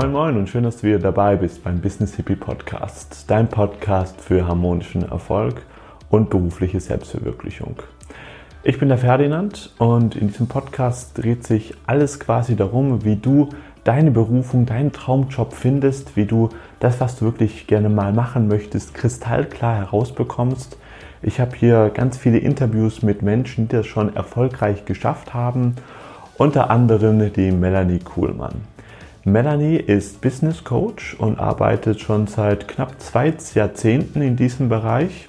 Moin Moin und schön, dass du wieder dabei bist beim Business Hippie Podcast, dein Podcast für harmonischen Erfolg und berufliche Selbstverwirklichung. Ich bin der Ferdinand und in diesem Podcast dreht sich alles quasi darum, wie du deine Berufung, deinen Traumjob findest, wie du das, was du wirklich gerne mal machen möchtest, kristallklar herausbekommst. Ich habe hier ganz viele Interviews mit Menschen, die das schon erfolgreich geschafft haben, unter anderem die Melanie Kuhlmann. Melanie ist Business Coach und arbeitet schon seit knapp zwei Jahrzehnten in diesem Bereich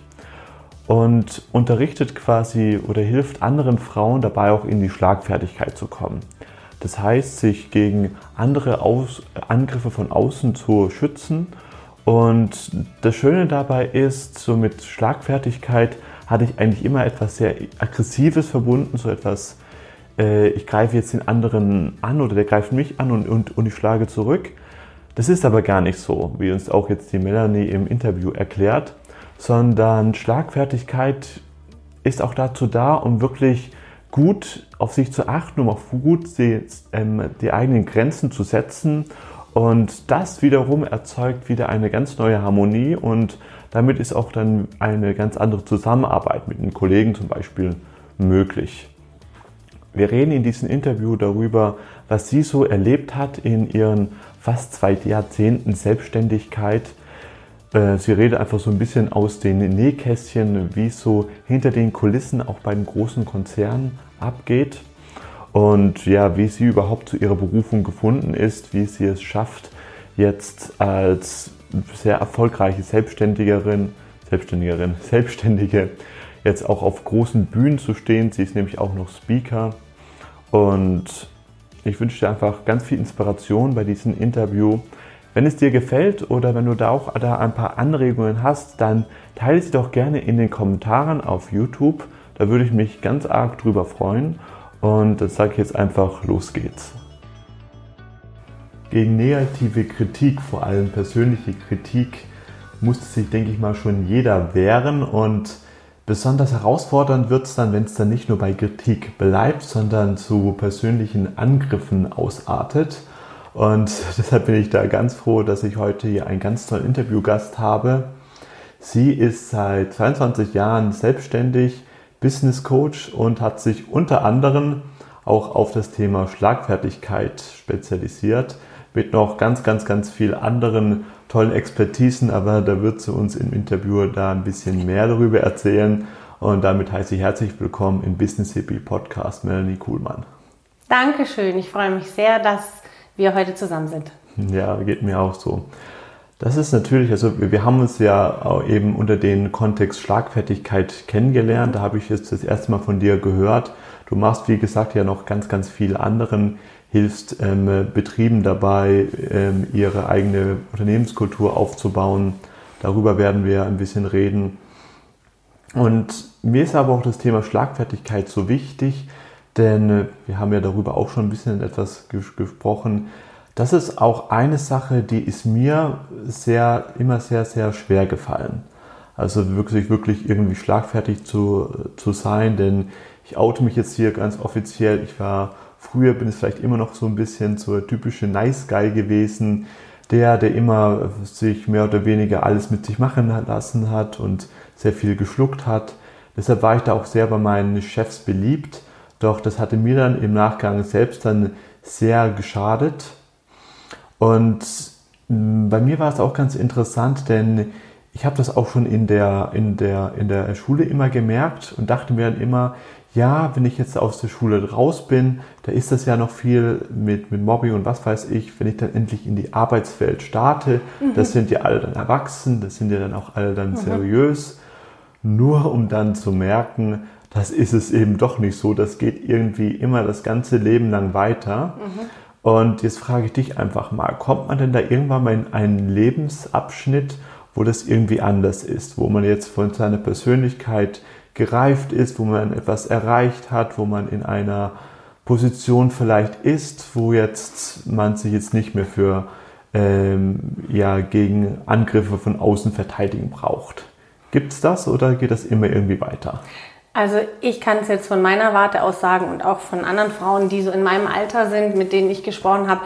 und unterrichtet quasi oder hilft anderen Frauen dabei auch in die Schlagfertigkeit zu kommen. Das heißt, sich gegen andere Aus Angriffe von außen zu schützen. Und das Schöne dabei ist, so mit Schlagfertigkeit hatte ich eigentlich immer etwas sehr Aggressives verbunden, so etwas äh, ich greife jetzt den anderen an oder der greift mich an und, und, und ich schlage zurück. Das ist aber gar nicht so, wie uns auch jetzt die Melanie im Interview erklärt, sondern Schlagfertigkeit ist auch dazu da, um wirklich gut auf sich zu achten, um auch gut die, ähm, die eigenen Grenzen zu setzen. Und das wiederum erzeugt wieder eine ganz neue Harmonie und damit ist auch dann eine ganz andere Zusammenarbeit mit den Kollegen zum Beispiel möglich. Wir reden in diesem Interview darüber, was sie so erlebt hat in ihren fast zwei Jahrzehnten Selbstständigkeit. Äh, sie redet einfach so ein bisschen aus den Nähkästchen, wie es so hinter den Kulissen auch bei den großen Konzernen abgeht. Und ja, wie sie überhaupt zu ihrer Berufung gefunden ist, wie sie es schafft, jetzt als sehr erfolgreiche Selbstständigerin, Selbstständigerin, Selbstständige jetzt auch auf großen Bühnen zu stehen. Sie ist nämlich auch noch Speaker. Und ich wünsche dir einfach ganz viel Inspiration bei diesem Interview. Wenn es dir gefällt oder wenn du da auch da ein paar Anregungen hast, dann teile sie doch gerne in den Kommentaren auf YouTube. Da würde ich mich ganz arg drüber freuen. Und das sage ich jetzt einfach, los geht's. Gegen negative Kritik, vor allem persönliche Kritik, musste sich, denke ich mal, schon jeder wehren. Und Besonders herausfordernd wird es dann, wenn es dann nicht nur bei Kritik bleibt, sondern zu persönlichen Angriffen ausartet. Und deshalb bin ich da ganz froh, dass ich heute hier einen ganz tollen Interviewgast habe. Sie ist seit 22 Jahren selbstständig, Business Coach und hat sich unter anderem auch auf das Thema Schlagfertigkeit spezialisiert, mit noch ganz, ganz, ganz viel anderen tollen Expertisen, aber da wird sie uns im Interview da ein bisschen mehr darüber erzählen. Und damit heiße ich herzlich willkommen im Business Hippie Podcast Melanie Kuhlmann. Dankeschön, ich freue mich sehr, dass wir heute zusammen sind. Ja, geht mir auch so. Das ist natürlich, also wir haben uns ja eben unter den Kontext Schlagfertigkeit kennengelernt. Da habe ich jetzt das erste Mal von dir gehört. Du machst, wie gesagt, ja noch ganz, ganz viele anderen hilfst ähm, Betrieben dabei, ähm, ihre eigene Unternehmenskultur aufzubauen. Darüber werden wir ein bisschen reden. Und mir ist aber auch das Thema Schlagfertigkeit so wichtig, denn äh, wir haben ja darüber auch schon ein bisschen etwas ges gesprochen. Das ist auch eine Sache, die ist mir sehr, immer sehr, sehr schwer gefallen. Also wirklich, wirklich irgendwie schlagfertig zu, zu sein, denn ich oute mich jetzt hier ganz offiziell. Ich war Früher bin ich vielleicht immer noch so ein bisschen so der typische Nice Guy gewesen, der, der immer sich mehr oder weniger alles mit sich machen lassen hat und sehr viel geschluckt hat. Deshalb war ich da auch sehr bei meinen Chefs beliebt. Doch das hatte mir dann im Nachgang selbst dann sehr geschadet. Und mm, bei mir war es auch ganz interessant, denn ich habe das auch schon in der, in, der, in der Schule immer gemerkt und dachte mir dann immer, ja, wenn ich jetzt aus der Schule raus bin, da ist das ja noch viel mit, mit Mobbing und was weiß ich, wenn ich dann endlich in die Arbeitswelt starte, mhm. das sind ja alle dann erwachsen, das sind ja dann auch alle dann mhm. seriös, nur um dann zu merken, das ist es eben doch nicht so, das geht irgendwie immer das ganze Leben lang weiter. Mhm. Und jetzt frage ich dich einfach mal, kommt man denn da irgendwann mal in einen Lebensabschnitt, wo das irgendwie anders ist, wo man jetzt von seiner Persönlichkeit gereift ist, wo man etwas erreicht hat, wo man in einer Position vielleicht ist, wo jetzt man sich jetzt nicht mehr für ähm, ja, gegen Angriffe von außen verteidigen braucht. Gibt es das oder geht das immer irgendwie weiter? Also ich kann es jetzt von meiner Warte aus sagen und auch von anderen Frauen, die so in meinem Alter sind, mit denen ich gesprochen habe,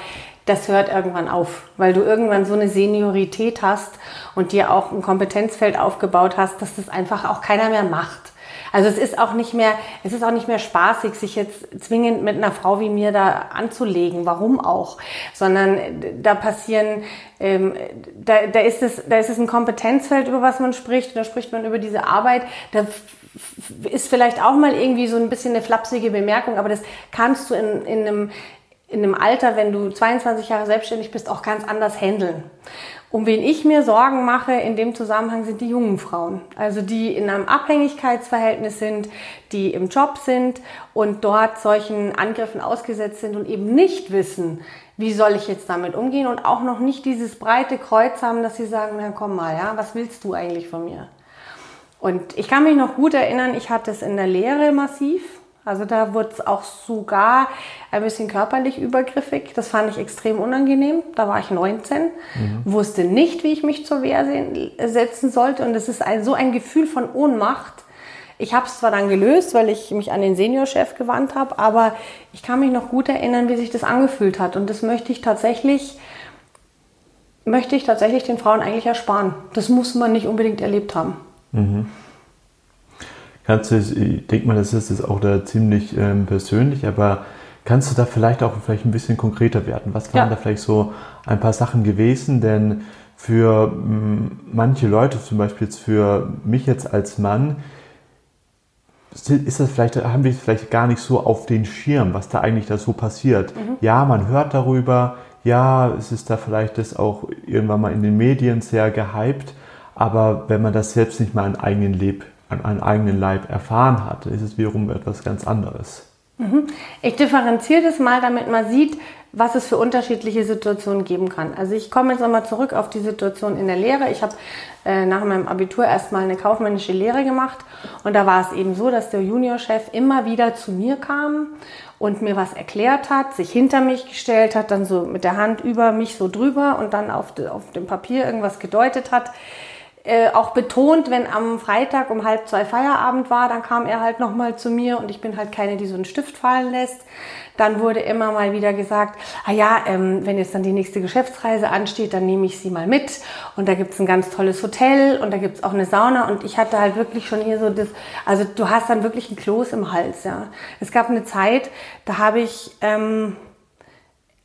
das hört irgendwann auf, weil du irgendwann so eine Seniorität hast und dir auch ein Kompetenzfeld aufgebaut hast, dass das einfach auch keiner mehr macht. Also es ist auch nicht mehr, es ist auch nicht mehr spaßig, sich jetzt zwingend mit einer Frau wie mir da anzulegen. Warum auch? Sondern da passieren, ähm, da, da ist es, da ist es ein Kompetenzfeld, über was man spricht. Da spricht man über diese Arbeit. Da ist vielleicht auch mal irgendwie so ein bisschen eine flapsige Bemerkung, aber das kannst du in, in einem in einem Alter, wenn du 22 Jahre selbstständig bist, auch ganz anders handeln. Um wen ich mir Sorgen mache in dem Zusammenhang sind die jungen Frauen. Also die in einem Abhängigkeitsverhältnis sind, die im Job sind und dort solchen Angriffen ausgesetzt sind und eben nicht wissen, wie soll ich jetzt damit umgehen und auch noch nicht dieses breite Kreuz haben, dass sie sagen, na komm mal, ja, was willst du eigentlich von mir? Und ich kann mich noch gut erinnern, ich hatte es in der Lehre massiv also da wurde es auch sogar ein bisschen körperlich übergriffig. Das fand ich extrem unangenehm. Da war ich 19, mhm. wusste nicht, wie ich mich zur Wehr setzen sollte. Und es ist ein, so ein Gefühl von Ohnmacht. Ich habe es zwar dann gelöst, weil ich mich an den Seniorchef gewandt habe, aber ich kann mich noch gut erinnern, wie sich das angefühlt hat. Und das möchte ich tatsächlich, möchte ich tatsächlich den Frauen eigentlich ersparen. Das muss man nicht unbedingt erlebt haben. Mhm. Kannst du, ich denke mal, das ist jetzt auch da ziemlich ähm, persönlich, aber kannst du da vielleicht auch vielleicht ein bisschen konkreter werden? Was waren ja. da vielleicht so ein paar Sachen gewesen? Denn für m, manche Leute, zum Beispiel jetzt für mich jetzt als Mann, ist das vielleicht, haben wir vielleicht gar nicht so auf den Schirm, was da eigentlich da so passiert. Mhm. Ja, man hört darüber, ja, es ist da vielleicht das auch irgendwann mal in den Medien sehr gehypt, aber wenn man das selbst nicht mal in eigenen Leb an einem eigenen Leib erfahren hat, ist es wiederum etwas ganz anderes. Mhm. Ich differenziere das mal, damit man sieht, was es für unterschiedliche Situationen geben kann. Also ich komme jetzt nochmal zurück auf die Situation in der Lehre. Ich habe äh, nach meinem Abitur erstmal eine kaufmännische Lehre gemacht und da war es eben so, dass der Juniorchef immer wieder zu mir kam und mir was erklärt hat, sich hinter mich gestellt hat, dann so mit der Hand über mich so drüber und dann auf, auf dem Papier irgendwas gedeutet hat äh, auch betont, wenn am Freitag um halb zwei Feierabend war, dann kam er halt nochmal zu mir und ich bin halt keine, die so einen Stift fallen lässt. Dann wurde immer mal wieder gesagt, ah ja, ähm, wenn jetzt dann die nächste Geschäftsreise ansteht, dann nehme ich sie mal mit und da gibt's ein ganz tolles Hotel und da gibt's auch eine Sauna und ich hatte halt wirklich schon hier so das, also du hast dann wirklich ein Kloß im Hals, ja. Es gab eine Zeit, da habe ich... Ähm,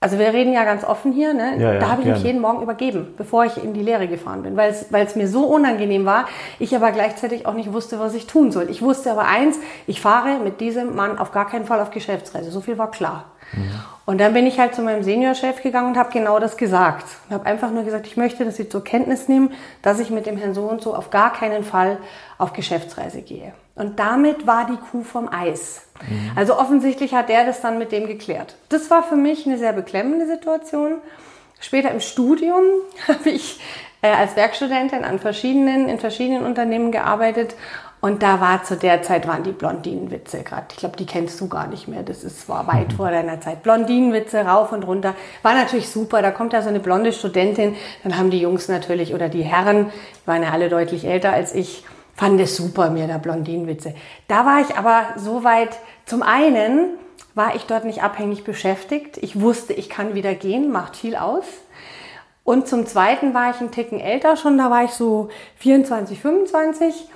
also wir reden ja ganz offen hier, ne? Ja, ja, da habe ich gerne. mich jeden Morgen übergeben, bevor ich in die Lehre gefahren bin, weil es mir so unangenehm war, ich aber gleichzeitig auch nicht wusste, was ich tun soll. Ich wusste aber eins, ich fahre mit diesem Mann auf gar keinen Fall auf Geschäftsreise. So viel war klar. Mhm. Und dann bin ich halt zu meinem Seniorchef gegangen und habe genau das gesagt. Ich habe einfach nur gesagt, ich möchte, dass Sie zur Kenntnis nehmen, dass ich mit dem Herrn so und so auf gar keinen Fall auf Geschäftsreise gehe. Und damit war die Kuh vom Eis. Mhm. Also offensichtlich hat der das dann mit dem geklärt. Das war für mich eine sehr beklemmende Situation. Später im Studium habe ich äh, als Werkstudentin an verschiedenen, in verschiedenen Unternehmen gearbeitet und da war zu der Zeit waren die Blondinenwitze gerade. Ich glaube, die kennst du gar nicht mehr. Das ist, war weit mhm. vor deiner Zeit. Blondinenwitze rauf und runter. War natürlich super. Da kommt ja so eine blonde Studentin. Dann haben die Jungs natürlich oder die Herren, die waren ja alle deutlich älter als ich, fand es super, mir da Blondinenwitze. Da war ich aber so weit, zum einen war ich dort nicht abhängig beschäftigt. Ich wusste, ich kann wieder gehen, macht viel aus. Und zum zweiten war ich einen Ticken älter schon, da war ich so 24, 25.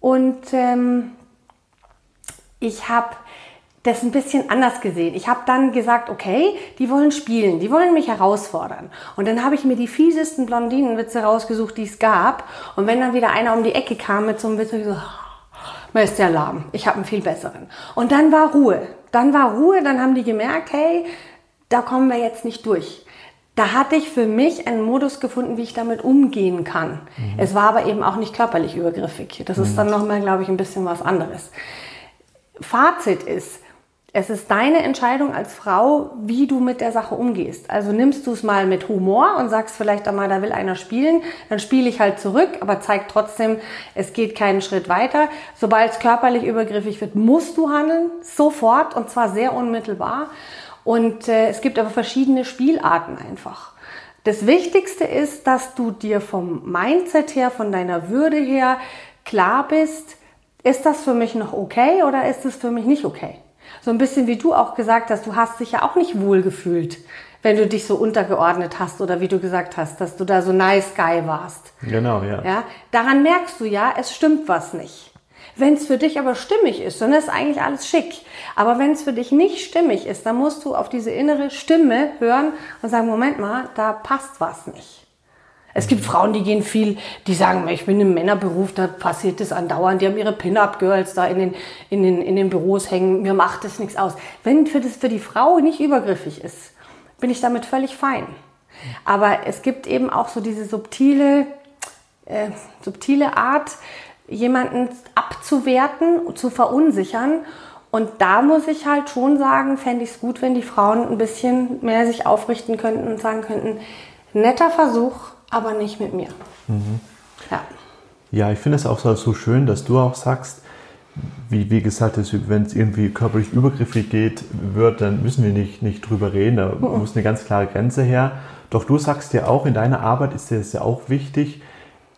Und ähm, ich habe das ein bisschen anders gesehen. Ich habe dann gesagt, okay, die wollen spielen, die wollen mich herausfordern. Und dann habe ich mir die fiesesten Blondinenwitze rausgesucht, die es gab. Und wenn dann wieder einer um die Ecke kam mit so einem Witz, ich so, man ist ja lahm, ich habe einen viel besseren. Und dann war Ruhe. Dann war Ruhe, dann haben die gemerkt, hey, da kommen wir jetzt nicht durch. Da hatte ich für mich einen Modus gefunden, wie ich damit umgehen kann. Mhm. Es war aber eben auch nicht körperlich übergriffig. Das ist mhm. dann nochmal, glaube ich, ein bisschen was anderes. Fazit ist, es ist deine Entscheidung als Frau, wie du mit der Sache umgehst. Also nimmst du es mal mit Humor und sagst vielleicht einmal, da will einer spielen, dann spiele ich halt zurück, aber zeig trotzdem, es geht keinen Schritt weiter. Sobald es körperlich übergriffig wird, musst du handeln, sofort und zwar sehr unmittelbar. Und äh, es gibt aber verschiedene Spielarten einfach. Das Wichtigste ist, dass du dir vom Mindset her, von deiner Würde her klar bist, ist das für mich noch okay oder ist es für mich nicht okay? So ein bisschen wie du auch gesagt hast, du hast dich ja auch nicht wohl gefühlt, wenn du dich so untergeordnet hast oder wie du gesagt hast, dass du da so nice guy warst. Genau, ja. Ja, daran merkst du ja, es stimmt was nicht. Wenn es für dich aber stimmig ist, dann ist eigentlich alles schick. Aber wenn es für dich nicht stimmig ist, dann musst du auf diese innere Stimme hören und sagen, Moment mal, da passt was nicht. Es gibt Frauen, die gehen viel, die sagen, ich bin im Männerberuf, da passiert das andauernd. Die haben ihre Pin-Up-Girls da in den, in, den, in den Büros hängen. Mir macht das nichts aus. Wenn für das für die Frau nicht übergriffig ist, bin ich damit völlig fein. Aber es gibt eben auch so diese subtile, äh, subtile Art, jemanden abzuwerten, zu verunsichern. Und da muss ich halt schon sagen, fände ich es gut, wenn die Frauen ein bisschen mehr sich aufrichten könnten und sagen könnten, netter Versuch, aber nicht mit mir. Mhm. Ja. Ja, ich finde es auch so schön, dass du auch sagst, wie, wie gesagt, wenn es irgendwie körperlich übergriffig geht, wird, dann müssen wir nicht, nicht drüber reden. Da mhm. muss eine ganz klare Grenze her. Doch du sagst ja auch, in deiner Arbeit ist es ja auch wichtig,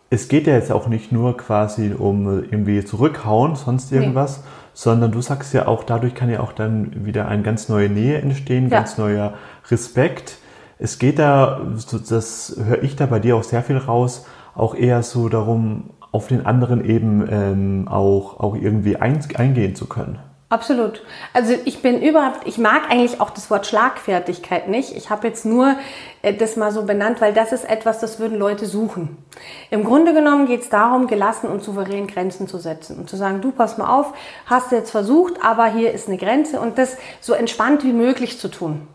es geht ja jetzt auch nicht nur quasi um irgendwie zurückhauen, sonst irgendwas, nee. sondern du sagst ja auch, dadurch kann ja auch dann wieder eine ganz neue Nähe entstehen, ja. ganz neuer Respekt es geht da, das höre ich da bei dir auch sehr viel raus, auch eher so darum, auf den anderen eben ähm, auch, auch irgendwie ein, eingehen zu können. Absolut. Also ich bin überhaupt, ich mag eigentlich auch das Wort Schlagfertigkeit nicht. Ich habe jetzt nur äh, das mal so benannt, weil das ist etwas, das würden Leute suchen. Im Grunde genommen geht es darum, gelassen und souverän Grenzen zu setzen und zu sagen, du pass mal auf, hast du jetzt versucht, aber hier ist eine Grenze und das so entspannt wie möglich zu tun.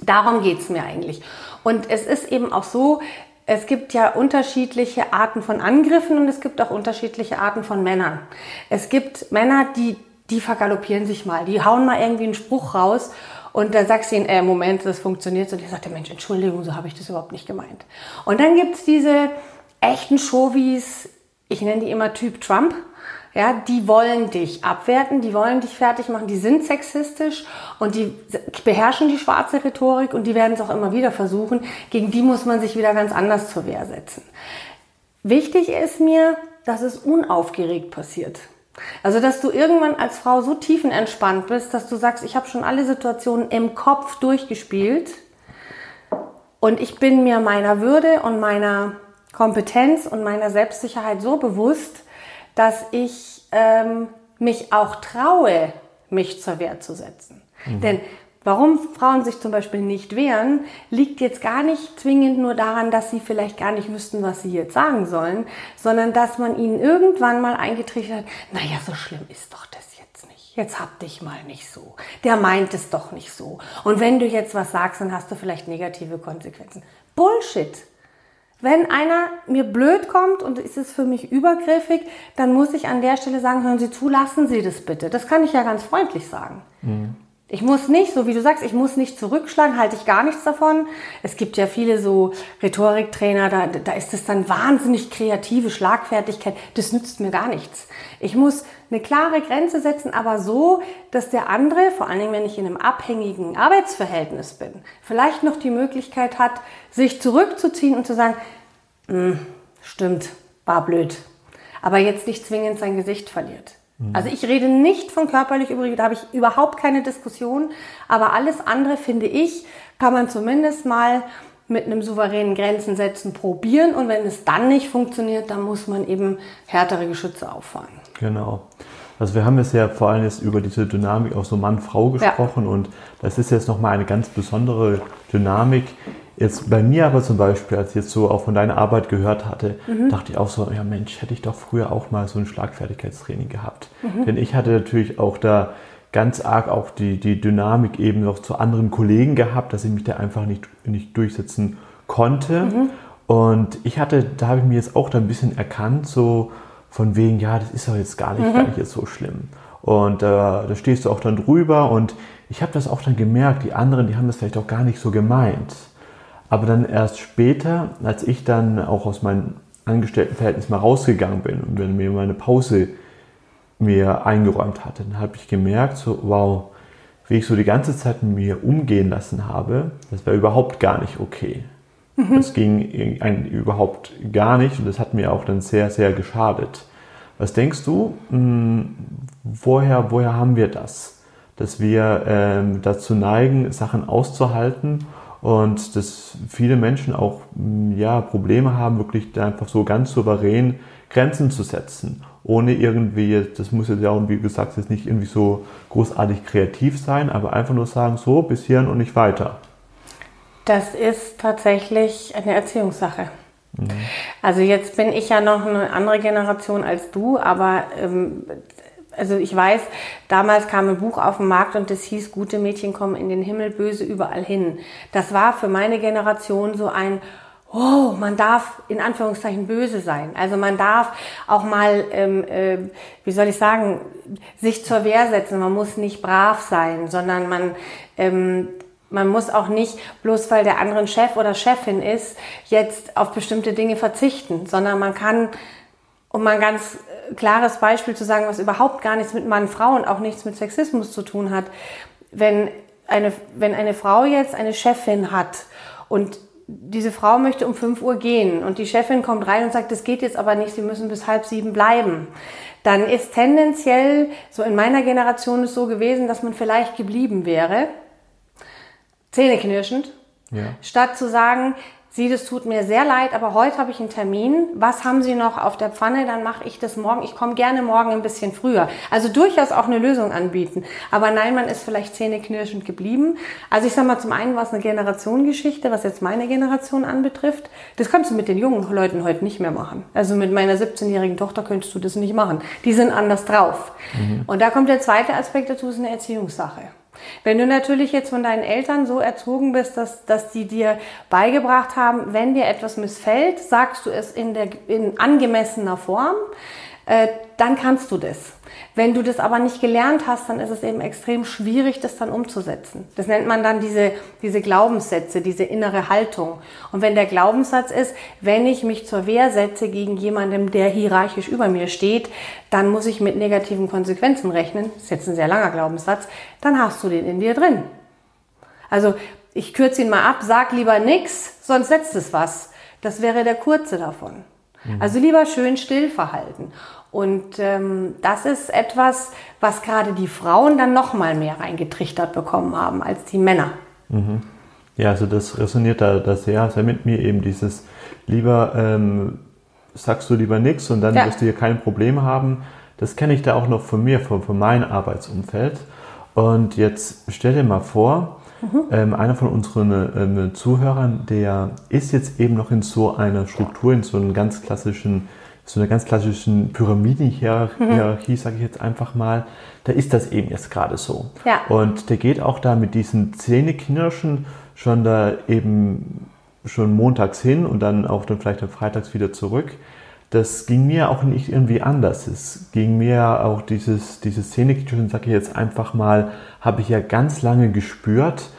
Darum geht's mir eigentlich. Und es ist eben auch so, es gibt ja unterschiedliche Arten von Angriffen und es gibt auch unterschiedliche Arten von Männern. Es gibt Männer, die, die vergaloppieren sich mal, die hauen mal irgendwie einen Spruch raus und dann sagst du ihnen, äh, Moment, das funktioniert. Und der sagt der Mensch, Entschuldigung, so habe ich das überhaupt nicht gemeint. Und dann gibt's diese echten Showies, ich nenne die immer Typ Trump. Ja, die wollen dich abwerten, die wollen dich fertig machen, die sind sexistisch und die beherrschen die schwarze Rhetorik und die werden es auch immer wieder versuchen. Gegen die muss man sich wieder ganz anders zur Wehr setzen. Wichtig ist mir, dass es unaufgeregt passiert. Also, dass du irgendwann als Frau so tiefenentspannt bist, dass du sagst, ich habe schon alle Situationen im Kopf durchgespielt und ich bin mir meiner Würde und meiner Kompetenz und meiner Selbstsicherheit so bewusst, dass ich ähm, mich auch traue, mich zur Wehr zu setzen. Mhm. Denn warum Frauen sich zum Beispiel nicht wehren, liegt jetzt gar nicht zwingend nur daran, dass sie vielleicht gar nicht wüssten, was sie jetzt sagen sollen, sondern dass man ihnen irgendwann mal eingetrichtert hat, naja, so schlimm ist doch das jetzt nicht. Jetzt hab dich mal nicht so. Der meint es doch nicht so. Und wenn du jetzt was sagst, dann hast du vielleicht negative Konsequenzen. Bullshit. Wenn einer mir blöd kommt und ist es für mich übergriffig, dann muss ich an der Stelle sagen, hören Sie zu, lassen Sie das bitte. Das kann ich ja ganz freundlich sagen. Mhm. Ich muss nicht, so wie du sagst, ich muss nicht zurückschlagen, halte ich gar nichts davon. Es gibt ja viele so Rhetoriktrainer, da, da ist es dann wahnsinnig kreative Schlagfertigkeit. Das nützt mir gar nichts. Ich muss eine klare Grenze setzen, aber so, dass der andere, vor allen Dingen wenn ich in einem abhängigen Arbeitsverhältnis bin, vielleicht noch die Möglichkeit hat, sich zurückzuziehen und zu sagen, hm, stimmt, war blöd, aber jetzt nicht zwingend sein Gesicht verliert. Mhm. Also ich rede nicht von körperlich übrig, da habe ich überhaupt keine Diskussion, aber alles andere finde ich, kann man zumindest mal mit einem souveränen Grenzen setzen probieren und wenn es dann nicht funktioniert, dann muss man eben härtere Geschütze auffahren. Genau. Also wir haben jetzt ja vor allem jetzt über diese Dynamik auch so Mann-Frau gesprochen ja. und das ist jetzt nochmal eine ganz besondere Dynamik. Jetzt bei mir aber zum Beispiel, als ich jetzt so auch von deiner Arbeit gehört hatte, mhm. dachte ich auch so, ja Mensch, hätte ich doch früher auch mal so ein Schlagfertigkeitstraining gehabt. Mhm. Denn ich hatte natürlich auch da ganz arg auch die, die Dynamik eben noch zu anderen Kollegen gehabt, dass ich mich da einfach nicht, nicht durchsetzen konnte. Mhm. Und ich hatte, da habe ich mir jetzt auch da ein bisschen erkannt, so von wegen, ja, das ist doch jetzt gar nicht, mhm. gar nicht jetzt so schlimm. Und äh, da stehst du auch dann drüber und ich habe das auch dann gemerkt, die anderen, die haben das vielleicht auch gar nicht so gemeint. Aber dann erst später, als ich dann auch aus meinem Angestelltenverhältnis mal rausgegangen bin und wenn mir meine Pause mir eingeräumt hatte, dann habe ich gemerkt, so wow, wie ich so die ganze Zeit mit mir umgehen lassen habe, das war überhaupt gar nicht okay. Mhm. Das ging überhaupt gar nicht und das hat mir auch dann sehr, sehr geschadet. Was denkst du, hm, woher, woher haben wir das? Dass wir ähm, dazu neigen, Sachen auszuhalten und dass viele Menschen auch mm, ja, Probleme haben, wirklich einfach so ganz souverän Grenzen zu setzen, ohne irgendwie, das muss jetzt ja auch, wie gesagt, jetzt nicht irgendwie so großartig kreativ sein, aber einfach nur sagen, so, bis hierhin und nicht weiter. Das ist tatsächlich eine Erziehungssache. Mhm. Also jetzt bin ich ja noch eine andere Generation als du, aber ähm, also ich weiß, damals kam ein Buch auf den Markt und das hieß, gute Mädchen kommen in den Himmel, böse überall hin. Das war für meine Generation so ein, oh, man darf in Anführungszeichen böse sein. Also man darf auch mal, ähm, äh, wie soll ich sagen, sich zur Wehr setzen. Man muss nicht brav sein, sondern man, ähm, man muss auch nicht, bloß weil der andere Chef oder Chefin ist, jetzt auf bestimmte Dinge verzichten, sondern man kann, um mal ein ganz klares Beispiel zu sagen, was überhaupt gar nichts mit Mann, Frau und auch nichts mit Sexismus zu tun hat, wenn eine, wenn eine Frau jetzt eine Chefin hat und diese Frau möchte um 5 Uhr gehen und die Chefin kommt rein und sagt, das geht jetzt aber nicht, Sie müssen bis halb sieben bleiben. Dann ist tendenziell, so in meiner Generation es so gewesen, dass man vielleicht geblieben wäre, zähneknirschend, ja. statt zu sagen, Sie, das tut mir sehr leid, aber heute habe ich einen Termin. Was haben Sie noch auf der Pfanne? Dann mache ich das morgen. Ich komme gerne morgen ein bisschen früher. Also durchaus auch eine Lösung anbieten. Aber nein, man ist vielleicht zähneknirschend geblieben. Also ich sage mal, zum einen war es eine Generationengeschichte, was jetzt meine Generation anbetrifft. Das kannst du mit den jungen Leuten heute nicht mehr machen. Also mit meiner 17-jährigen Tochter könntest du das nicht machen. Die sind anders drauf. Mhm. Und da kommt der zweite Aspekt dazu, ist eine Erziehungssache. Wenn du natürlich jetzt von deinen Eltern so erzogen bist, dass, dass die dir beigebracht haben, wenn dir etwas missfällt, sagst du es in, der, in angemessener Form, äh, dann kannst du das. Wenn du das aber nicht gelernt hast, dann ist es eben extrem schwierig, das dann umzusetzen. Das nennt man dann diese, diese Glaubenssätze, diese innere Haltung. Und wenn der Glaubenssatz ist, wenn ich mich zur Wehr setze gegen jemandem, der hierarchisch über mir steht, dann muss ich mit negativen Konsequenzen rechnen. Das ist jetzt ein sehr langer Glaubenssatz. Dann hast du den in dir drin. Also ich kürze ihn mal ab, sag lieber nix, sonst setzt es was. Das wäre der kurze davon. Mhm. Also lieber schön still verhalten. Und ähm, das ist etwas, was gerade die Frauen dann noch mal mehr reingetrichtert bekommen haben als die Männer. Mhm. Ja, also das resoniert da, da sehr, sehr mit mir eben dieses lieber ähm, sagst du lieber nichts und dann ja. wirst du hier kein Problem haben. Das kenne ich da auch noch von mir, von, von meinem Arbeitsumfeld. Und jetzt stell dir mal vor, mhm. ähm, einer von unseren ähm, Zuhörern, der ist jetzt eben noch in so einer Struktur, in so einem ganz klassischen so einer ganz klassischen Pyramidenhierarchie, mhm. sage ich jetzt einfach mal, da ist das eben jetzt gerade so. Ja. Und der geht auch da mit diesen Zähneknirschen schon da eben schon montags hin und dann auch dann vielleicht am Freitags wieder zurück. Das ging mir auch nicht irgendwie anders. Es ging mir auch dieses, dieses Zähneknirschen, sage ich jetzt einfach mal, habe ich ja ganz lange gespürt,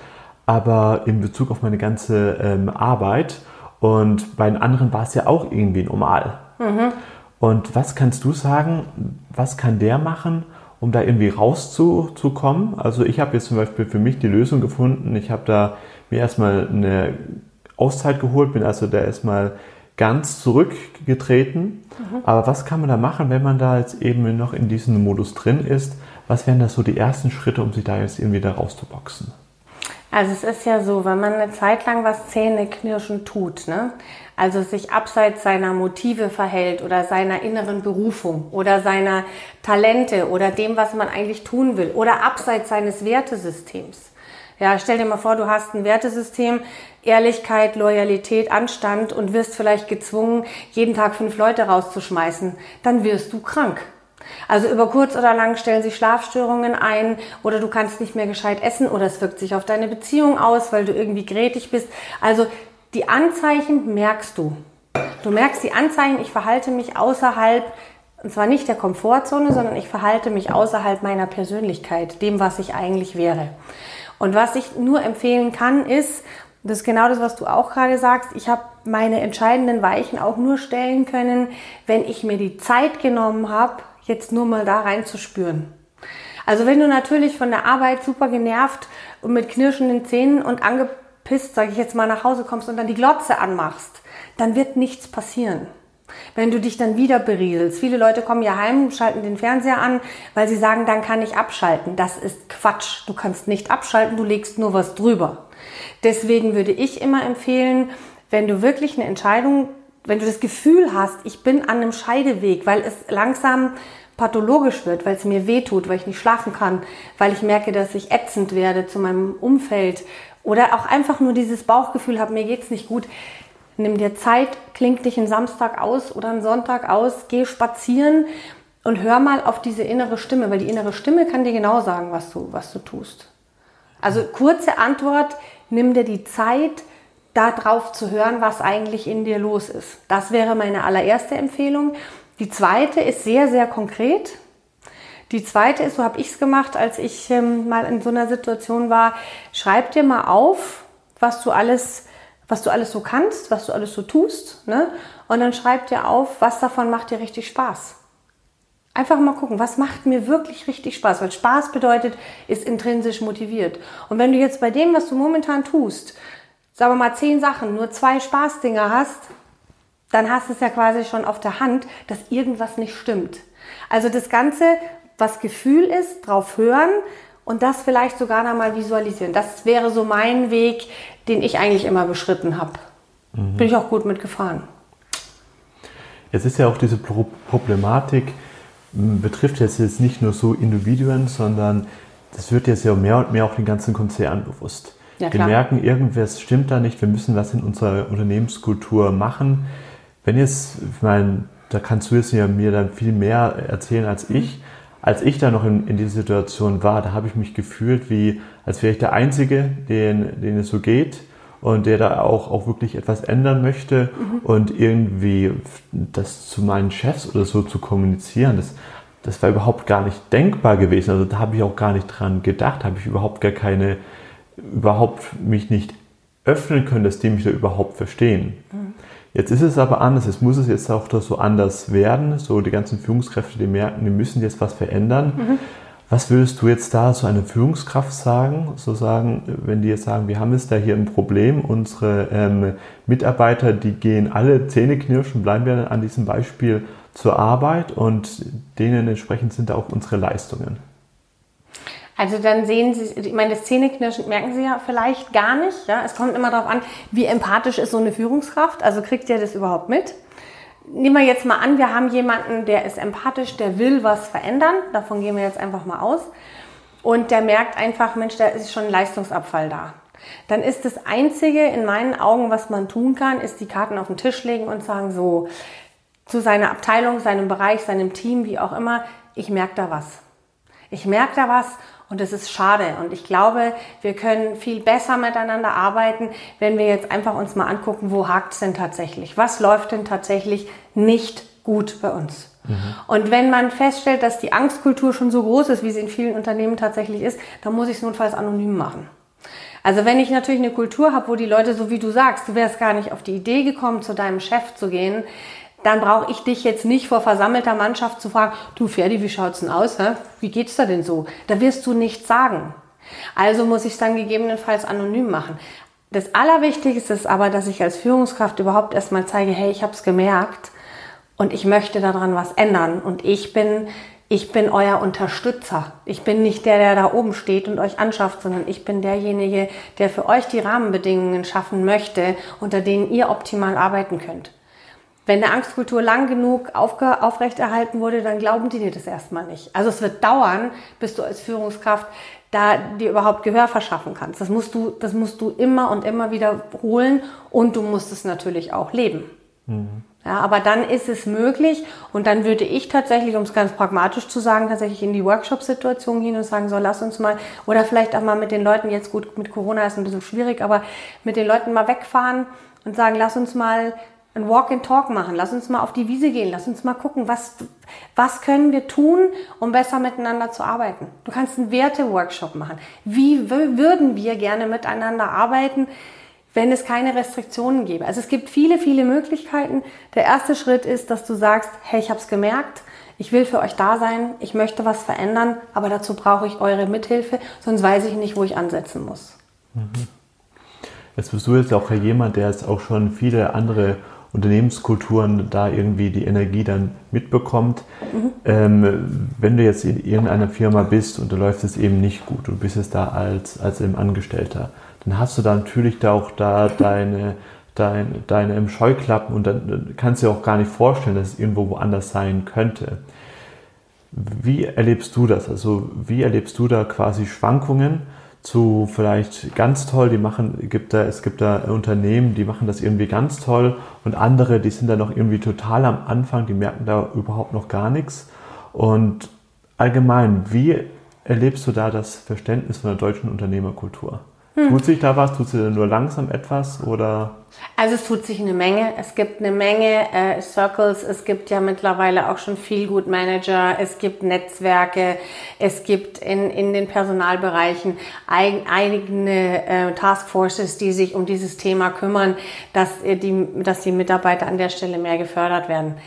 aber in Bezug auf meine ganze ähm, Arbeit. Und bei den anderen war es ja auch irgendwie normal. Mhm. Und was kannst du sagen, was kann der machen, um da irgendwie rauszukommen? Also ich habe jetzt zum Beispiel für mich die Lösung gefunden. Ich habe da mir erstmal eine Auszeit geholt, bin also da erstmal ganz zurückgetreten. Mhm. Aber was kann man da machen, wenn man da jetzt eben noch in diesem Modus drin ist? Was wären da so die ersten Schritte, um sich da jetzt irgendwie da rauszuboxen? Also es ist ja so, wenn man eine Zeit lang was Zähneknirschen tut, ne? Also sich abseits seiner Motive verhält oder seiner inneren Berufung oder seiner Talente oder dem, was man eigentlich tun will oder abseits seines Wertesystems. Ja, stell dir mal vor, du hast ein Wertesystem, Ehrlichkeit, Loyalität, Anstand und wirst vielleicht gezwungen, jeden Tag fünf Leute rauszuschmeißen. Dann wirst du krank. Also über kurz oder lang stellen sich Schlafstörungen ein oder du kannst nicht mehr gescheit essen oder es wirkt sich auf deine Beziehung aus, weil du irgendwie grätig bist. Also die Anzeichen merkst du. Du merkst die Anzeichen, ich verhalte mich außerhalb, und zwar nicht der Komfortzone, sondern ich verhalte mich außerhalb meiner Persönlichkeit, dem, was ich eigentlich wäre. Und was ich nur empfehlen kann, ist, das ist genau das, was du auch gerade sagst, ich habe meine entscheidenden Weichen auch nur stellen können, wenn ich mir die Zeit genommen habe, jetzt nur mal da reinzuspüren. Also wenn du natürlich von der Arbeit super genervt und mit knirschenden Zähnen und angepisst, sage ich jetzt mal, nach Hause kommst und dann die Glotze anmachst, dann wird nichts passieren. Wenn du dich dann wieder berieselst. Viele Leute kommen ja heim, schalten den Fernseher an, weil sie sagen, dann kann ich abschalten. Das ist Quatsch. Du kannst nicht abschalten, du legst nur was drüber. Deswegen würde ich immer empfehlen, wenn du wirklich eine Entscheidung, wenn du das Gefühl hast, ich bin an einem Scheideweg, weil es langsam pathologisch wird, weil es mir weh tut, weil ich nicht schlafen kann, weil ich merke, dass ich ätzend werde zu meinem Umfeld oder auch einfach nur dieses Bauchgefühl habe, mir geht's nicht gut. Nimm dir Zeit, kling dich einen Samstag aus oder einen Sonntag aus, geh spazieren und hör mal auf diese innere Stimme, weil die innere Stimme kann dir genau sagen, was du, was du tust. Also kurze Antwort, nimm dir die Zeit, darauf zu hören, was eigentlich in dir los ist. Das wäre meine allererste Empfehlung. Die zweite ist sehr, sehr konkret. Die zweite ist, so habe ich es gemacht, als ich ähm, mal in so einer Situation war, schreib dir mal auf, was du alles, was du alles so kannst, was du alles so tust, ne? Und dann schreib dir auf, was davon macht dir richtig Spaß. Einfach mal gucken, was macht mir wirklich richtig Spaß, weil Spaß bedeutet, ist intrinsisch motiviert. Und wenn du jetzt bei dem, was du momentan tust, sagen wir mal zehn Sachen, nur zwei Spaßdinger hast, dann hast du es ja quasi schon auf der Hand, dass irgendwas nicht stimmt. Also das Ganze, was Gefühl ist, drauf hören und das vielleicht sogar noch mal visualisieren. Das wäre so mein Weg, den ich eigentlich immer beschritten habe. Mhm. Bin ich auch gut mitgefahren. Jetzt ist ja auch diese Problematik, betrifft jetzt, jetzt nicht nur so Individuen, sondern das wird jetzt ja mehr und mehr auch den ganzen Konzern bewusst. Ja, wir merken, irgendwas stimmt da nicht, wir müssen was in unserer Unternehmenskultur machen. Wenn jetzt, ich meine, da kannst du jetzt ja mir dann viel mehr erzählen als ich. Als ich da noch in, in dieser Situation war, da habe ich mich gefühlt, wie als wäre ich der Einzige, den, den es so geht und der da auch, auch wirklich etwas ändern möchte mhm. und irgendwie das zu meinen Chefs oder so zu kommunizieren, das, das war überhaupt gar nicht denkbar gewesen. Also da habe ich auch gar nicht dran gedacht, habe ich überhaupt gar keine, überhaupt mich nicht öffnen können, dass die mich da überhaupt verstehen. Mhm. Jetzt ist es aber anders, es muss es jetzt auch so anders werden. So die ganzen Führungskräfte, die merken, die müssen jetzt was verändern. Mhm. Was würdest du jetzt da zu einer Führungskraft sagen? So sagen, wenn die jetzt sagen, wir haben jetzt da hier ein Problem, unsere ähm, Mitarbeiter, die gehen alle Zähne knirschen, bleiben wir an diesem Beispiel zur Arbeit und denen entsprechend sind auch unsere Leistungen. Also dann sehen Sie, ich meine, das Zähneknirschen merken Sie ja vielleicht gar nicht. Ja? Es kommt immer darauf an, wie empathisch ist so eine Führungskraft. Also kriegt ihr das überhaupt mit? Nehmen wir jetzt mal an, wir haben jemanden, der ist empathisch, der will was verändern. Davon gehen wir jetzt einfach mal aus. Und der merkt einfach, Mensch, da ist schon ein Leistungsabfall da. Dann ist das Einzige in meinen Augen, was man tun kann, ist die Karten auf den Tisch legen und sagen so, zu seiner Abteilung, seinem Bereich, seinem Team, wie auch immer, ich merke da was. Ich merke da was und das ist schade. Und ich glaube, wir können viel besser miteinander arbeiten, wenn wir jetzt einfach uns mal angucken, wo hakt es denn tatsächlich? Was läuft denn tatsächlich nicht gut bei uns? Mhm. Und wenn man feststellt, dass die Angstkultur schon so groß ist, wie sie in vielen Unternehmen tatsächlich ist, dann muss ich es notfalls anonym machen. Also wenn ich natürlich eine Kultur habe, wo die Leute, so wie du sagst, du wärst gar nicht auf die Idee gekommen, zu deinem Chef zu gehen, dann brauche ich dich jetzt nicht vor versammelter Mannschaft zu fragen, du Ferdi, wie schaut's denn aus? Hä? Wie geht's da denn so? Da wirst du nichts sagen. Also muss ich es dann gegebenenfalls anonym machen. Das Allerwichtigste ist aber, dass ich als Führungskraft überhaupt erstmal zeige, hey, ich habe es gemerkt und ich möchte daran was ändern und ich bin ich bin euer Unterstützer. Ich bin nicht der, der da oben steht und euch anschafft, sondern ich bin derjenige, der für euch die Rahmenbedingungen schaffen möchte, unter denen ihr optimal arbeiten könnt. Wenn eine Angstkultur lang genug aufrechterhalten wurde, dann glauben die dir das erstmal nicht. Also es wird dauern, bis du als Führungskraft da dir überhaupt Gehör verschaffen kannst. Das musst du, das musst du immer und immer wiederholen und du musst es natürlich auch leben. Mhm. Ja, aber dann ist es möglich und dann würde ich tatsächlich, um es ganz pragmatisch zu sagen, tatsächlich in die Workshop-Situation gehen und sagen, so lass uns mal, oder vielleicht auch mal mit den Leuten, jetzt gut, mit Corona ist ein bisschen schwierig, aber mit den Leuten mal wegfahren und sagen, lass uns mal ein Walk and Talk machen. Lass uns mal auf die Wiese gehen. Lass uns mal gucken, was, was können wir tun, um besser miteinander zu arbeiten. Du kannst einen Werte-Workshop machen. Wie würden wir gerne miteinander arbeiten, wenn es keine Restriktionen gäbe? Also es gibt viele, viele Möglichkeiten. Der erste Schritt ist, dass du sagst, hey, ich habe es gemerkt. Ich will für euch da sein, ich möchte was verändern, aber dazu brauche ich eure Mithilfe, sonst weiß ich nicht, wo ich ansetzen muss. Mhm. Jetzt bist du jetzt auch jemand, der jetzt auch schon viele andere Unternehmenskulturen da irgendwie die Energie dann mitbekommt. Mhm. Ähm, wenn du jetzt in irgendeiner Firma bist und da läuft es eben nicht gut, du bist es da als, als eben Angestellter, dann hast du da natürlich da auch da deine, dein, deine Scheuklappen und dann kannst du dir auch gar nicht vorstellen, dass es irgendwo woanders sein könnte. Wie erlebst du das? Also wie erlebst du da quasi Schwankungen zu vielleicht ganz toll, die machen, gibt da, es gibt da Unternehmen, die machen das irgendwie ganz toll und andere, die sind da noch irgendwie total am Anfang, die merken da überhaupt noch gar nichts. Und allgemein, wie erlebst du da das Verständnis von der deutschen Unternehmerkultur? Hm. Tut sich da was? Tut sich nur langsam etwas oder? Also es tut sich eine Menge. Es gibt eine Menge äh, Circles. Es gibt ja mittlerweile auch schon viel Good Manager. Es gibt Netzwerke. Es gibt in, in den Personalbereichen ein, eigene äh, Taskforces, die sich um dieses Thema kümmern, dass, äh, die, dass die Mitarbeiter an der Stelle mehr gefördert werden.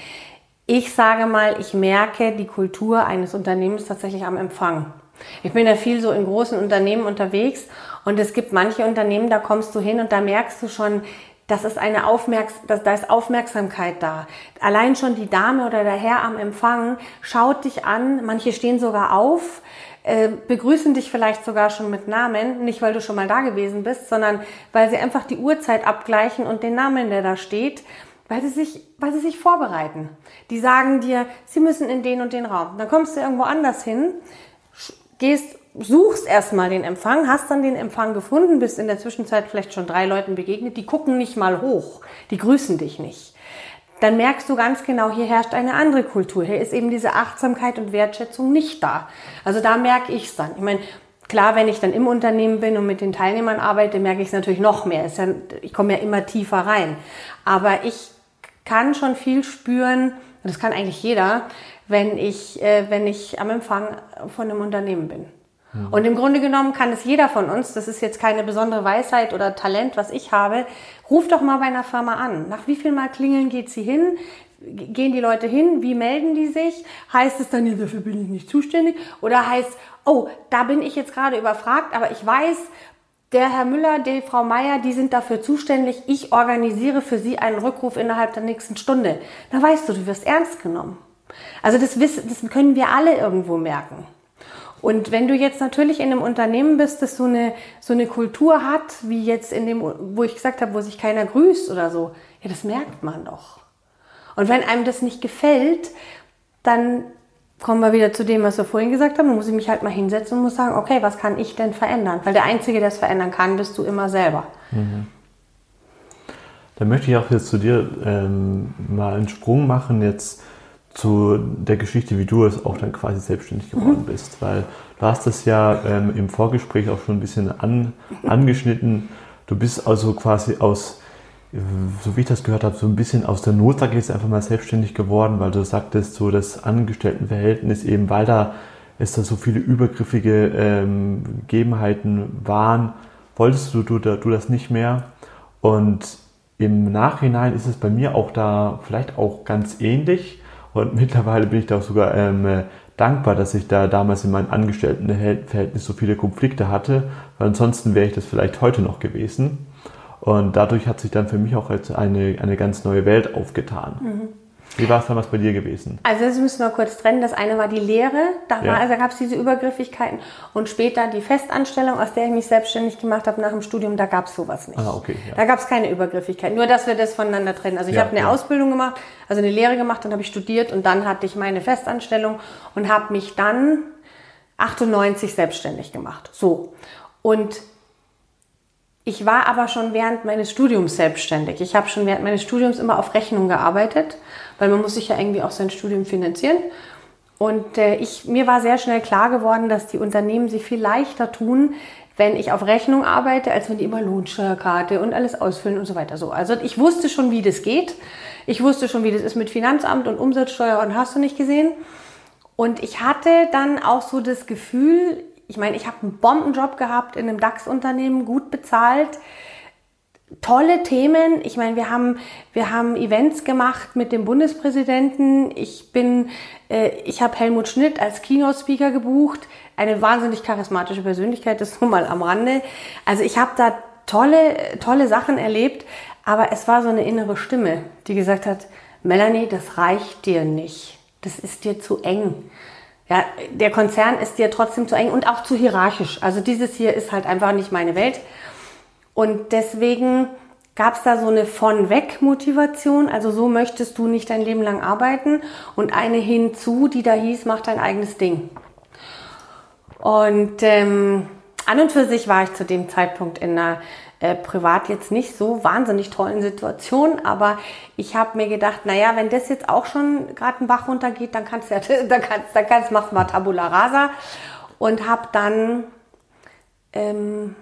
Ich sage mal, ich merke die Kultur eines Unternehmens tatsächlich am Empfang. Ich bin ja viel so in großen Unternehmen unterwegs und es gibt manche Unternehmen, da kommst du hin und da merkst du schon, das ist eine Aufmerks das, da ist Aufmerksamkeit da. Allein schon die Dame oder der Herr am Empfang schaut dich an, manche stehen sogar auf, äh, begrüßen dich vielleicht sogar schon mit Namen, nicht weil du schon mal da gewesen bist, sondern weil sie einfach die Uhrzeit abgleichen und den Namen, der da steht, weil sie sich, weil sie sich vorbereiten. Die sagen dir, sie müssen in den und den Raum. Dann kommst du irgendwo anders hin, gehst suchst erstmal den Empfang, hast dann den Empfang gefunden, bist in der Zwischenzeit vielleicht schon drei Leuten begegnet, die gucken nicht mal hoch, die grüßen dich nicht. Dann merkst du ganz genau, hier herrscht eine andere Kultur. Hier ist eben diese Achtsamkeit und Wertschätzung nicht da. Also da merke ich es dann. Ich meine, klar, wenn ich dann im Unternehmen bin und mit den Teilnehmern arbeite, merke ich es natürlich noch mehr. Ja, ich komme ja immer tiefer rein. Aber ich kann schon viel spüren, das kann eigentlich jeder, wenn ich, äh, wenn ich am Empfang von einem Unternehmen bin. Und im Grunde genommen kann es jeder von uns, das ist jetzt keine besondere Weisheit oder Talent, was ich habe, ruf doch mal bei einer Firma an. Nach wie viel Mal klingeln geht sie hin? Gehen die Leute hin? Wie melden die sich? Heißt es dann, ja, dafür bin ich nicht zuständig? Oder heißt, oh, da bin ich jetzt gerade überfragt, aber ich weiß, der Herr Müller, die Frau Meier, die sind dafür zuständig. Ich organisiere für Sie einen Rückruf innerhalb der nächsten Stunde. Da weißt du, du wirst ernst genommen. Also das, das können wir alle irgendwo merken. Und wenn du jetzt natürlich in einem Unternehmen bist, das so eine, so eine Kultur hat, wie jetzt in dem, wo ich gesagt habe, wo sich keiner grüßt oder so, ja, das merkt man doch. Und wenn einem das nicht gefällt, dann kommen wir wieder zu dem, was wir vorhin gesagt haben. Dann muss ich mich halt mal hinsetzen und muss sagen, okay, was kann ich denn verändern? Weil der Einzige, der es verändern kann, bist du immer selber. Mhm. Dann möchte ich auch jetzt zu dir ähm, mal einen Sprung machen. Jetzt zu der Geschichte, wie du es auch dann quasi selbstständig geworden mhm. bist. Weil du hast das ja ähm, im Vorgespräch auch schon ein bisschen an, angeschnitten. Du bist also quasi aus, so wie ich das gehört habe, so ein bisschen aus der Not, sag ich jetzt einfach mal selbstständig geworden, weil du sagtest, so das Angestelltenverhältnis eben, weil da es da so viele übergriffige ähm, Gegebenheiten waren, wolltest du, du, du das nicht mehr. Und im Nachhinein ist es bei mir auch da vielleicht auch ganz ähnlich und mittlerweile bin ich da auch sogar ähm, äh, dankbar, dass ich da damals in meinem Angestelltenverhältnis so viele Konflikte hatte, weil ansonsten wäre ich das vielleicht heute noch gewesen. Und dadurch hat sich dann für mich auch eine, eine ganz neue Welt aufgetan. Mhm. Wie war es damals bei dir gewesen? Also das müssen wir kurz trennen. Das eine war die Lehre, da, ja. also gab es diese Übergriffigkeiten. Und später die Festanstellung, aus der ich mich selbstständig gemacht habe nach dem Studium, da gab es sowas nicht. Ah, okay, ja. Da gab es keine Übergriffigkeit. Nur, dass wir das voneinander trennen. Also ich ja, habe eine Ausbildung gemacht, also eine Lehre gemacht, dann habe ich studiert und dann hatte ich meine Festanstellung und habe mich dann 98 selbstständig gemacht. So. Und ich war aber schon während meines Studiums selbstständig. Ich habe schon während meines Studiums immer auf Rechnung gearbeitet, weil man muss sich ja irgendwie auch sein Studium finanzieren. Und äh, ich, mir war sehr schnell klar geworden, dass die Unternehmen sich viel leichter tun, wenn ich auf Rechnung arbeite, als wenn die immer Lohnsteuerkarte und alles ausfüllen und so weiter. So, also ich wusste schon, wie das geht. Ich wusste schon, wie das ist mit Finanzamt und Umsatzsteuer und hast du nicht gesehen. Und ich hatte dann auch so das Gefühl, ich meine, ich habe einen Bombenjob gehabt in einem DAX-Unternehmen, gut bezahlt. Tolle Themen. Ich meine, wir haben, wir haben Events gemacht mit dem Bundespräsidenten. Ich bin, äh, ich habe Helmut Schnitt als Keynote-Speaker gebucht. Eine wahnsinnig charismatische Persönlichkeit, das nur mal am Rande. Also ich habe da tolle, tolle Sachen erlebt. Aber es war so eine innere Stimme, die gesagt hat, Melanie, das reicht dir nicht. Das ist dir zu eng. Ja, der Konzern ist dir trotzdem zu eng und auch zu hierarchisch. Also dieses hier ist halt einfach nicht meine Welt. Und deswegen gab es da so eine von-weg-Motivation. Also so möchtest du nicht dein Leben lang arbeiten. Und eine hinzu, die da hieß, mach dein eigenes Ding. Und ähm, an und für sich war ich zu dem Zeitpunkt in einer äh, privat jetzt nicht so wahnsinnig tollen Situation, aber ich habe mir gedacht, naja, wenn das jetzt auch schon gerade einen Bach runtergeht, dann kannst du ja, dann kannst, dann kannst, machst mal Tabula Rasa und habe dann, ähm,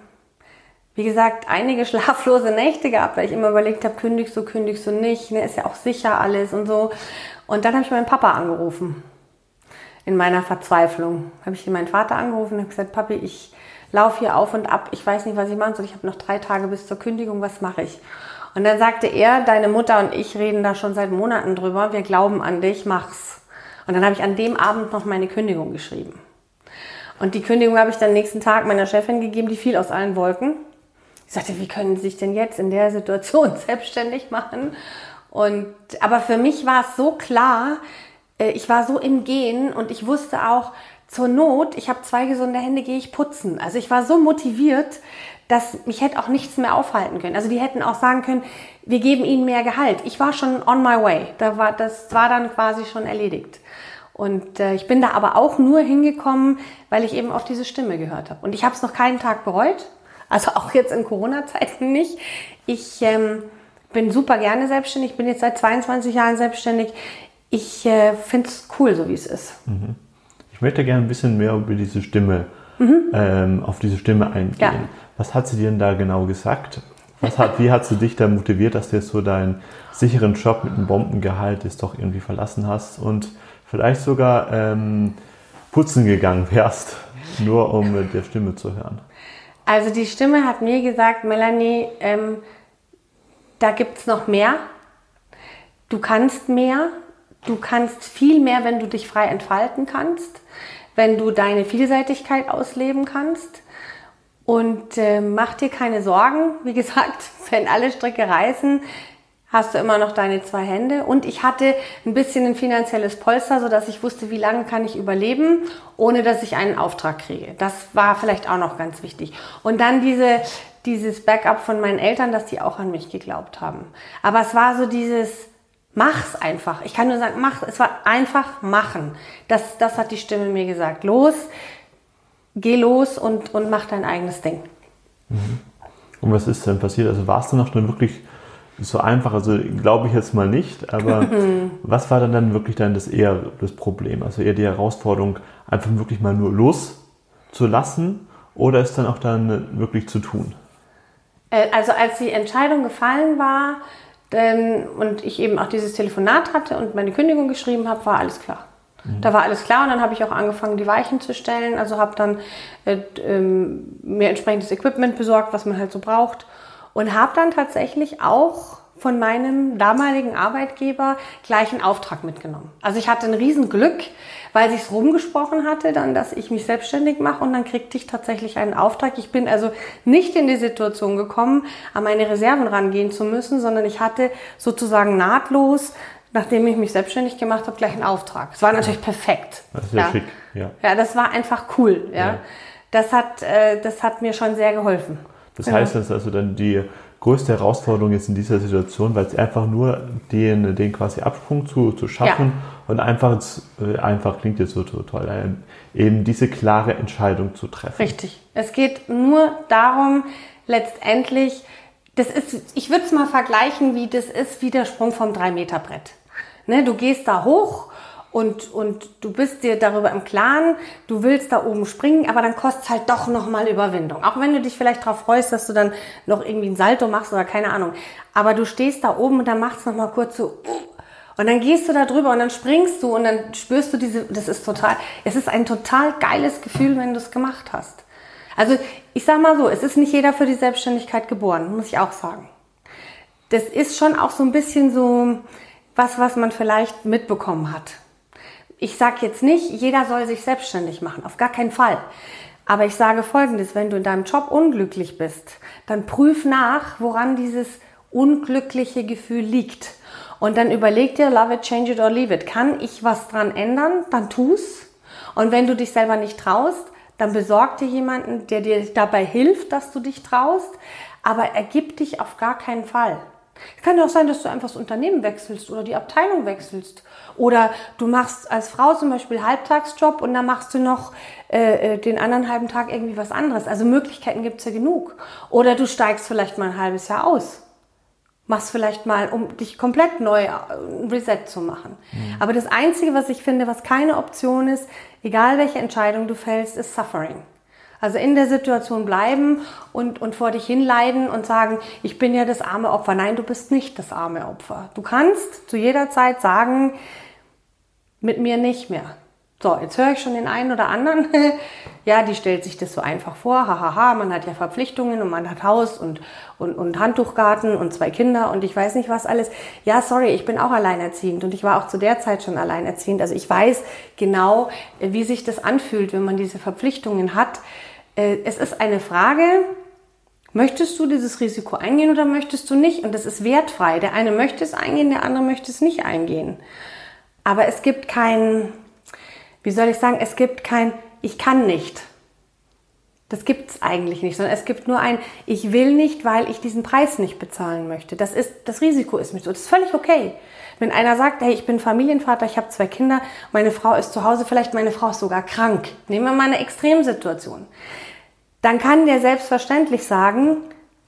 wie gesagt, einige schlaflose Nächte gehabt, weil ich immer überlegt habe, kündigst du, kündigst du nicht, ne, ist ja auch sicher alles und so. Und dann habe ich meinen Papa angerufen in meiner Verzweiflung. Habe ich meinen Vater angerufen und habe gesagt, Papi, ich laufe hier auf und ab, ich weiß nicht, was ich machen soll, ich habe noch drei Tage bis zur Kündigung, was mache ich? Und dann sagte er, deine Mutter und ich reden da schon seit Monaten drüber, wir glauben an dich, mach's. Und dann habe ich an dem Abend noch meine Kündigung geschrieben. Und die Kündigung habe ich dann nächsten Tag meiner Chefin gegeben, die fiel aus allen Wolken. Ich sagte, wie können Sie sich denn jetzt in der Situation selbstständig machen? Und, aber für mich war es so klar, äh, ich war so im Gehen und ich wusste auch, zur Not, ich habe zwei gesunde Hände, gehe ich putzen. Also ich war so motiviert, dass mich hätte auch nichts mehr aufhalten können. Also die hätten auch sagen können, wir geben ihnen mehr Gehalt. Ich war schon on my way. Da war, das war dann quasi schon erledigt. Und äh, ich bin da aber auch nur hingekommen, weil ich eben auf diese Stimme gehört habe. Und ich habe es noch keinen Tag bereut. Also auch jetzt in Corona-Zeiten nicht. Ich ähm, bin super gerne selbstständig. Ich bin jetzt seit 22 Jahren selbstständig. Ich äh, finde es cool, so wie es ist. Mhm. Ich möchte gerne ein bisschen mehr über diese Stimme, mhm. ähm, auf diese Stimme eingehen. Ja. Was hat sie dir denn da genau gesagt? Was hat, wie hat sie dich da motiviert, dass du jetzt so deinen sicheren Job mit einem Bombengehalt jetzt doch irgendwie verlassen hast und vielleicht sogar ähm, putzen gegangen wärst, nur um mit der Stimme zu hören? Also die Stimme hat mir gesagt, Melanie, ähm, da gibt es noch mehr. Du kannst mehr. Du kannst viel mehr, wenn du dich frei entfalten kannst wenn du deine Vielseitigkeit ausleben kannst. Und äh, mach dir keine Sorgen. Wie gesagt, wenn alle Stricke reißen, hast du immer noch deine zwei Hände. Und ich hatte ein bisschen ein finanzielles Polster, sodass ich wusste, wie lange kann ich überleben, ohne dass ich einen Auftrag kriege. Das war vielleicht auch noch ganz wichtig. Und dann diese, dieses Backup von meinen Eltern, dass die auch an mich geglaubt haben. Aber es war so dieses, Mach's einfach. Ich kann nur sagen, mach. Es war einfach machen. Das, das hat die Stimme mir gesagt. Los, geh los und, und mach dein eigenes Ding. Mhm. Und was ist denn passiert? Also warst du noch dann wirklich so einfach? Also glaube ich jetzt mal nicht, aber was war dann, dann wirklich dann das eher das Problem? Also eher die Herausforderung, einfach wirklich mal nur loszulassen oder ist dann auch dann wirklich zu tun? Äh, also als die Entscheidung gefallen war, denn, und ich eben auch dieses Telefonat hatte und meine Kündigung geschrieben habe, war alles klar. Mhm. Da war alles klar und dann habe ich auch angefangen, die Weichen zu stellen. Also habe dann äh, ähm, mir entsprechendes Equipment besorgt, was man halt so braucht. Und habe dann tatsächlich auch von meinem damaligen Arbeitgeber gleich einen Auftrag mitgenommen. Also ich hatte ein Riesenglück, weil sich rumgesprochen hatte, dann, dass ich mich selbstständig mache und dann kriegte ich tatsächlich einen Auftrag. Ich bin also nicht in die Situation gekommen, an meine Reserven rangehen zu müssen, sondern ich hatte sozusagen nahtlos nachdem ich mich selbstständig gemacht habe, gleich einen Auftrag. Es war natürlich perfekt. Das ist ja, ja. schick, ja. Ja, das war einfach cool, ja. ja. Das hat, äh, das hat mir schon sehr geholfen. Das genau. heißt, dass also dann die größte Herausforderung jetzt in dieser Situation, weil es einfach nur den, den quasi Absprung zu, zu schaffen ja. und einfach, äh, einfach klingt jetzt so toll, äh, eben diese klare Entscheidung zu treffen. Richtig. Es geht nur darum, letztendlich, das ist, ich würde es mal vergleichen, wie das ist wie der Sprung vom 3-Meter-Brett. Ne, du gehst da hoch und, und du bist dir darüber im Klaren, du willst da oben springen, aber dann kostet halt doch nochmal Überwindung. Auch wenn du dich vielleicht darauf freust, dass du dann noch irgendwie ein Salto machst oder keine Ahnung. Aber du stehst da oben und dann machst du nochmal kurz so, und dann gehst du da drüber und dann springst du und dann spürst du diese, das ist total, es ist ein total geiles Gefühl, wenn du es gemacht hast. Also ich sag mal so, es ist nicht jeder für die Selbstständigkeit geboren, muss ich auch sagen. Das ist schon auch so ein bisschen so was, was man vielleicht mitbekommen hat ich sage jetzt nicht, jeder soll sich selbstständig machen, auf gar keinen Fall. Aber ich sage Folgendes, wenn du in deinem Job unglücklich bist, dann prüf nach, woran dieses unglückliche Gefühl liegt. Und dann überleg dir, love it, change it or leave it. Kann ich was dran ändern? Dann tu's. Und wenn du dich selber nicht traust, dann besorg dir jemanden, der dir dabei hilft, dass du dich traust. Aber ergib dich auf gar keinen Fall. Es kann ja auch sein, dass du einfach das Unternehmen wechselst oder die Abteilung wechselst. Oder du machst als Frau zum Beispiel Halbtagsjob und dann machst du noch äh, äh den anderen halben Tag irgendwie was anderes. Also Möglichkeiten gibt's ja genug. Oder du steigst vielleicht mal ein halbes Jahr aus machst vielleicht mal, um dich komplett neu äh, Reset zu machen. Mhm. Aber das Einzige, was ich finde, was keine Option ist, egal welche Entscheidung du fällst, ist Suffering. Also in der Situation bleiben und, und vor dich hinleiden und sagen, ich bin ja das arme Opfer. Nein, du bist nicht das arme Opfer. Du kannst zu jeder Zeit sagen, mit mir nicht mehr. So, jetzt höre ich schon den einen oder anderen. ja, die stellt sich das so einfach vor. Hahaha, ha, ha, man hat ja Verpflichtungen und man hat Haus und, und, und Handtuchgarten und zwei Kinder und ich weiß nicht was alles. Ja, sorry, ich bin auch alleinerziehend und ich war auch zu der Zeit schon alleinerziehend. Also ich weiß genau, wie sich das anfühlt, wenn man diese Verpflichtungen hat. Äh, es ist eine Frage, Möchtest du dieses Risiko eingehen oder möchtest du nicht? Und das ist wertfrei. Der eine möchte es eingehen, der andere möchte es nicht eingehen. Aber es gibt kein, wie soll ich sagen, es gibt kein Ich kann nicht. Das gibt es eigentlich nicht, sondern es gibt nur ein Ich will nicht, weil ich diesen Preis nicht bezahlen möchte. Das, ist, das Risiko ist mit so. Das ist völlig okay. Wenn einer sagt, hey, ich bin Familienvater, ich habe zwei Kinder, meine Frau ist zu Hause, vielleicht meine Frau ist sogar krank. Nehmen wir mal eine Extremsituation. Dann kann der selbstverständlich sagen,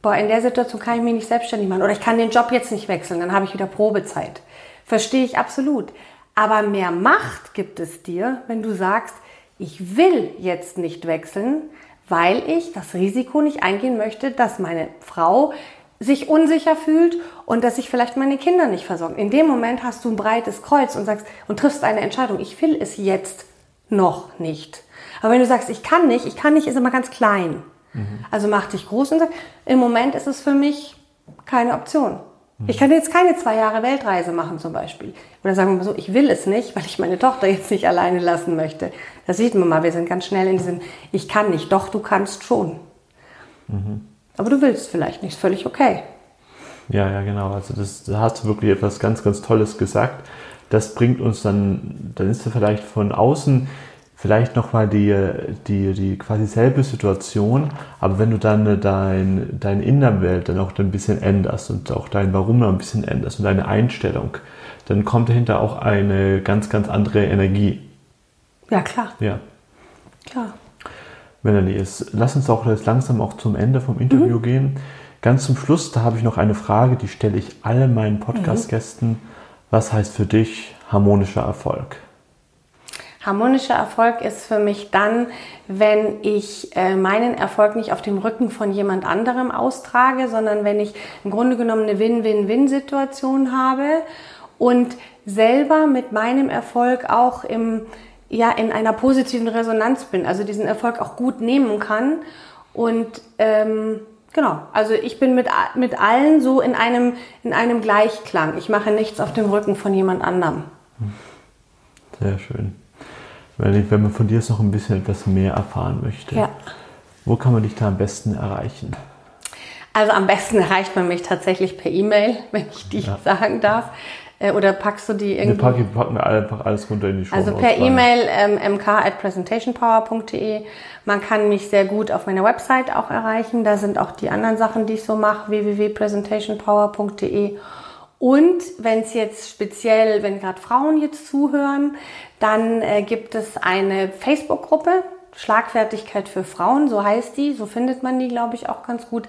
boah, in der Situation kann ich mich nicht selbstständig machen oder ich kann den Job jetzt nicht wechseln, dann habe ich wieder Probezeit. Verstehe ich absolut. Aber mehr Macht gibt es dir, wenn du sagst, ich will jetzt nicht wechseln, weil ich das Risiko nicht eingehen möchte, dass meine Frau sich unsicher fühlt und dass ich vielleicht meine Kinder nicht versorge. In dem Moment hast du ein breites Kreuz und sagst und triffst eine Entscheidung. Ich will es jetzt noch nicht. Aber wenn du sagst, ich kann nicht, ich kann nicht, ist immer ganz klein. Mhm. Also mach dich groß und sag, im Moment ist es für mich keine Option. Ich kann jetzt keine zwei Jahre Weltreise machen zum Beispiel. Oder sagen wir mal so, ich will es nicht, weil ich meine Tochter jetzt nicht alleine lassen möchte. Da sieht man mal, wir sind ganz schnell in diesem, ich kann nicht. Doch, du kannst schon. Mhm. Aber du willst vielleicht nicht, ist völlig okay. Ja, ja, genau. Also das, da hast du wirklich etwas ganz, ganz Tolles gesagt. Das bringt uns dann, dann ist er vielleicht von außen vielleicht nochmal die, die, die quasi selbe Situation, aber wenn du dann dein, deine Innenwelt dann auch ein bisschen änderst und auch dein Warum noch ein bisschen änderst und deine Einstellung, dann kommt dahinter auch eine ganz, ganz andere Energie. Ja, klar. Ja. Klar. Melanie, lass uns auch jetzt langsam auch zum Ende vom Interview mhm. gehen. Ganz zum Schluss, da habe ich noch eine Frage, die stelle ich allen meinen Podcast-Gästen. Was heißt für dich harmonischer Erfolg? Harmonischer Erfolg ist für mich dann, wenn ich äh, meinen Erfolg nicht auf dem Rücken von jemand anderem austrage, sondern wenn ich im Grunde genommen eine Win-Win-Win-Situation habe und selber mit meinem Erfolg auch im, ja, in einer positiven Resonanz bin, also diesen Erfolg auch gut nehmen kann und ähm, Genau, also ich bin mit, mit allen so in einem, in einem Gleichklang. Ich mache nichts auf dem Rücken von jemand anderem. Sehr schön. Wenn man von dir jetzt noch ein bisschen etwas mehr erfahren möchte, ja. wo kann man dich da am besten erreichen? Also am besten erreicht man mich tatsächlich per E-Mail, wenn ich die ja. sagen darf. Äh, oder packst du die irgendwie? Wir packen, packen einfach alles runter in die Show. Also per E-Mail ähm, mk at presentationpower.de. Man kann mich sehr gut auf meiner Website auch erreichen. Da sind auch die anderen Sachen, die ich so mache, www.presentationpower.de. Und wenn es jetzt speziell, wenn gerade Frauen jetzt zuhören, dann äh, gibt es eine Facebook-Gruppe, Schlagfertigkeit für Frauen, so heißt die, so findet man die, glaube ich, auch ganz gut.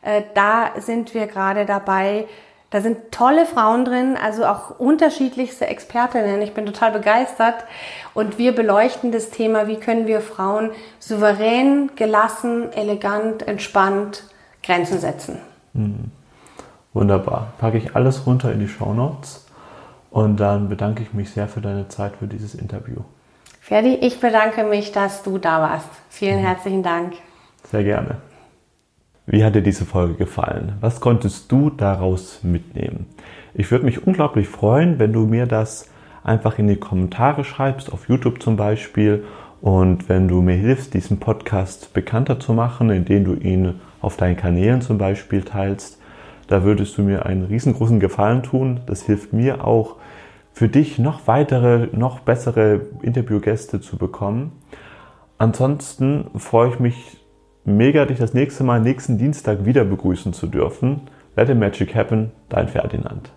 Äh, da sind wir gerade dabei. Da sind tolle Frauen drin, also auch unterschiedlichste Expertinnen. Ich bin total begeistert. Und wir beleuchten das Thema, wie können wir Frauen souverän, gelassen, elegant, entspannt Grenzen setzen. Mhm. Wunderbar. Packe ich alles runter in die Show Notes und dann bedanke ich mich sehr für deine Zeit für dieses Interview. Ferdi, ich bedanke mich, dass du da warst. Vielen mhm. herzlichen Dank. Sehr gerne. Wie hat dir diese Folge gefallen? Was konntest du daraus mitnehmen? Ich würde mich unglaublich freuen, wenn du mir das einfach in die Kommentare schreibst, auf YouTube zum Beispiel. Und wenn du mir hilfst, diesen Podcast bekannter zu machen, indem du ihn auf deinen Kanälen zum Beispiel teilst, Da würdest du mir einen riesengroßen Gefallen tun. Das hilft mir auch, für dich noch weitere, noch bessere Interviewgäste zu bekommen. Ansonsten freue ich mich mega, dich das nächste Mal nächsten Dienstag wieder begrüßen zu dürfen. Let the Magic Happen, dein Ferdinand.